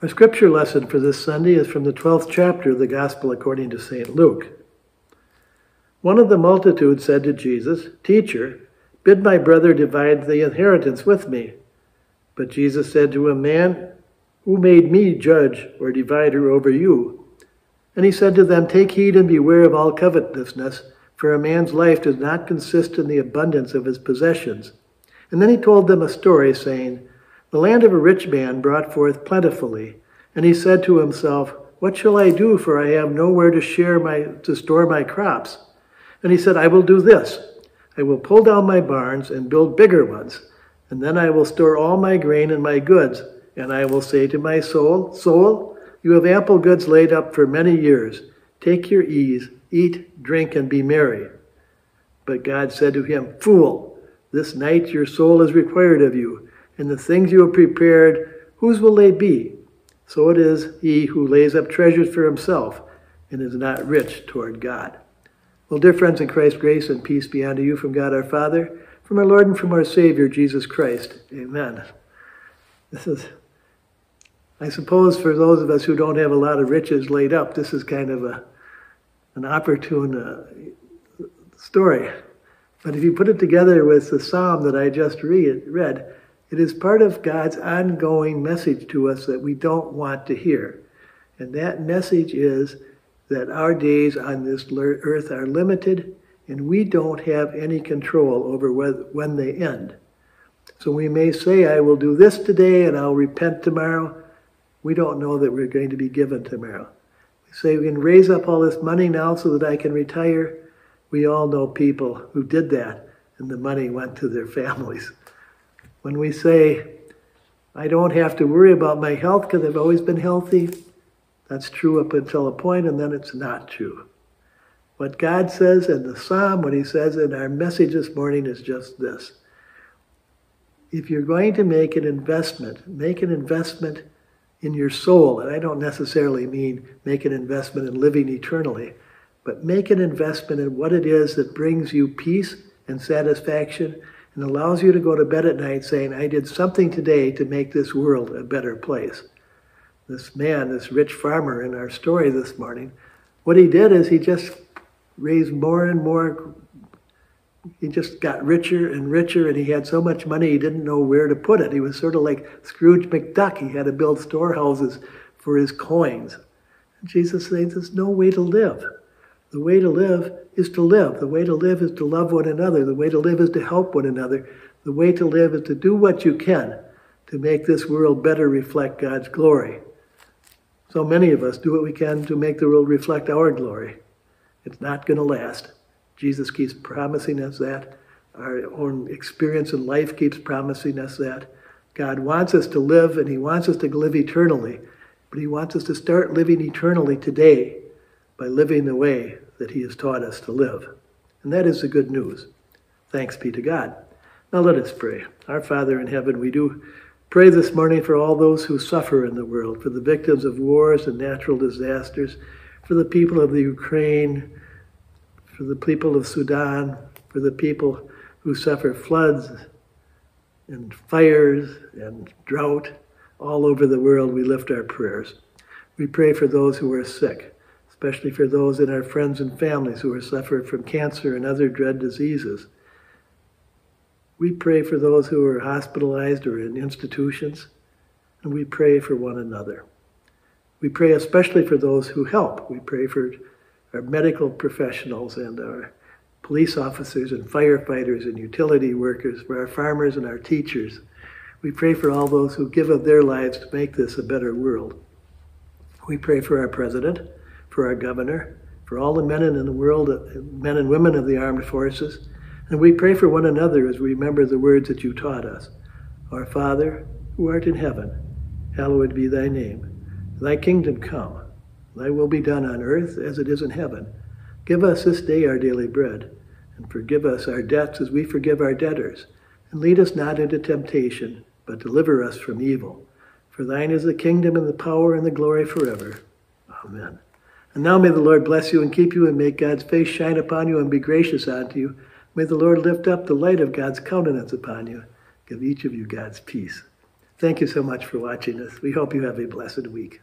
Our scripture lesson for this Sunday is from the 12th chapter of the Gospel according to St. Luke. One of the multitude said to Jesus, Teacher, bid my brother divide the inheritance with me. But Jesus said to him, Man, who made me judge or divider over you? And he said to them, Take heed and beware of all covetousness, for a man's life does not consist in the abundance of his possessions. And then he told them a story, saying, The land of a rich man brought forth plentifully, and he said to himself, What shall I do, for I have nowhere to share my to store my crops? And he said, I will do this. I will pull down my barns and build bigger ones, and then I will store all my grain and my goods, and I will say to my soul, Soul, you have ample goods laid up for many years. Take your ease, eat, drink, and be merry. But God said to him, Fool, this night your soul is required of you, and the things you have prepared, whose will they be? So it is he who lays up treasures for himself and is not rich toward God. Well, dear friends in Christ, grace and peace be unto you from God our Father, from our Lord and from our Savior, Jesus Christ. Amen. This is I suppose for those of us who don't have a lot of riches laid up, this is kind of a, an opportune uh, story. But if you put it together with the psalm that I just read, read, it is part of God's ongoing message to us that we don't want to hear. And that message is that our days on this earth are limited and we don't have any control over when they end. So we may say, I will do this today and I'll repent tomorrow we don't know that we're going to be given tomorrow. We say we can raise up all this money now so that I can retire. We all know people who did that and the money went to their families. When we say, I don't have to worry about my health because I've always been healthy, that's true up until a point and then it's not true. What God says in the psalm, what he says in our message this morning is just this. If you're going to make an investment, make an investment in your soul. And I don't necessarily mean make an investment in living eternally, but make an investment in what it is that brings you peace and satisfaction and allows you to go to bed at night saying, I did something today to make this world a better place. This man, this rich farmer in our story this morning, what he did is he just raised more and more he just got richer and richer, and he had so much money he didn't know where to put it. He was sort of like Scrooge McDuck. He had to build storehouses for his coins. And Jesus says there's no way to live. The way to live is to live. The way to live is to love one another. The way to live is to help one another. The way to live is to do what you can to make this world better reflect God's glory. So many of us do what we can to make the world reflect our glory. It's not going to last. Jesus keeps promising us that. Our own experience in life keeps promising us that. God wants us to live and He wants us to live eternally, but He wants us to start living eternally today by living the way that He has taught us to live. And that is the good news. Thanks be to God. Now let us pray. Our Father in heaven, we do pray this morning for all those who suffer in the world, for the victims of wars and natural disasters, for the people of the Ukraine for the people of Sudan, for the people who suffer floods and fires and drought all over the world, we lift our prayers. We pray for those who are sick, especially for those in our friends and families who are suffering from cancer and other dread diseases. We pray for those who are hospitalized or in institutions, and we pray for one another. We pray especially for those who help. We pray for our medical professionals and our police officers and firefighters and utility workers, for our farmers and our teachers. We pray for all those who give of their lives to make this a better world. We pray for our president, for our governor, for all the men in the world, uh, men and women of the armed forces. And we pray for one another as we remember the words that you taught us. Our Father, who art in heaven, hallowed be thy name. Thy kingdom come. Thy will be done on earth as it is in heaven. Give us this day our daily bread, and forgive us our debts as we forgive our debtors. And lead us not into temptation, but deliver us from evil. For thine is the kingdom and the power and the glory forever. Amen. And now may the Lord bless you and keep you, and make God's face shine upon you and be gracious unto you. May the Lord lift up the light of God's countenance upon you. Give each of you God's peace. Thank you so much for watching us. We hope you have a blessed week.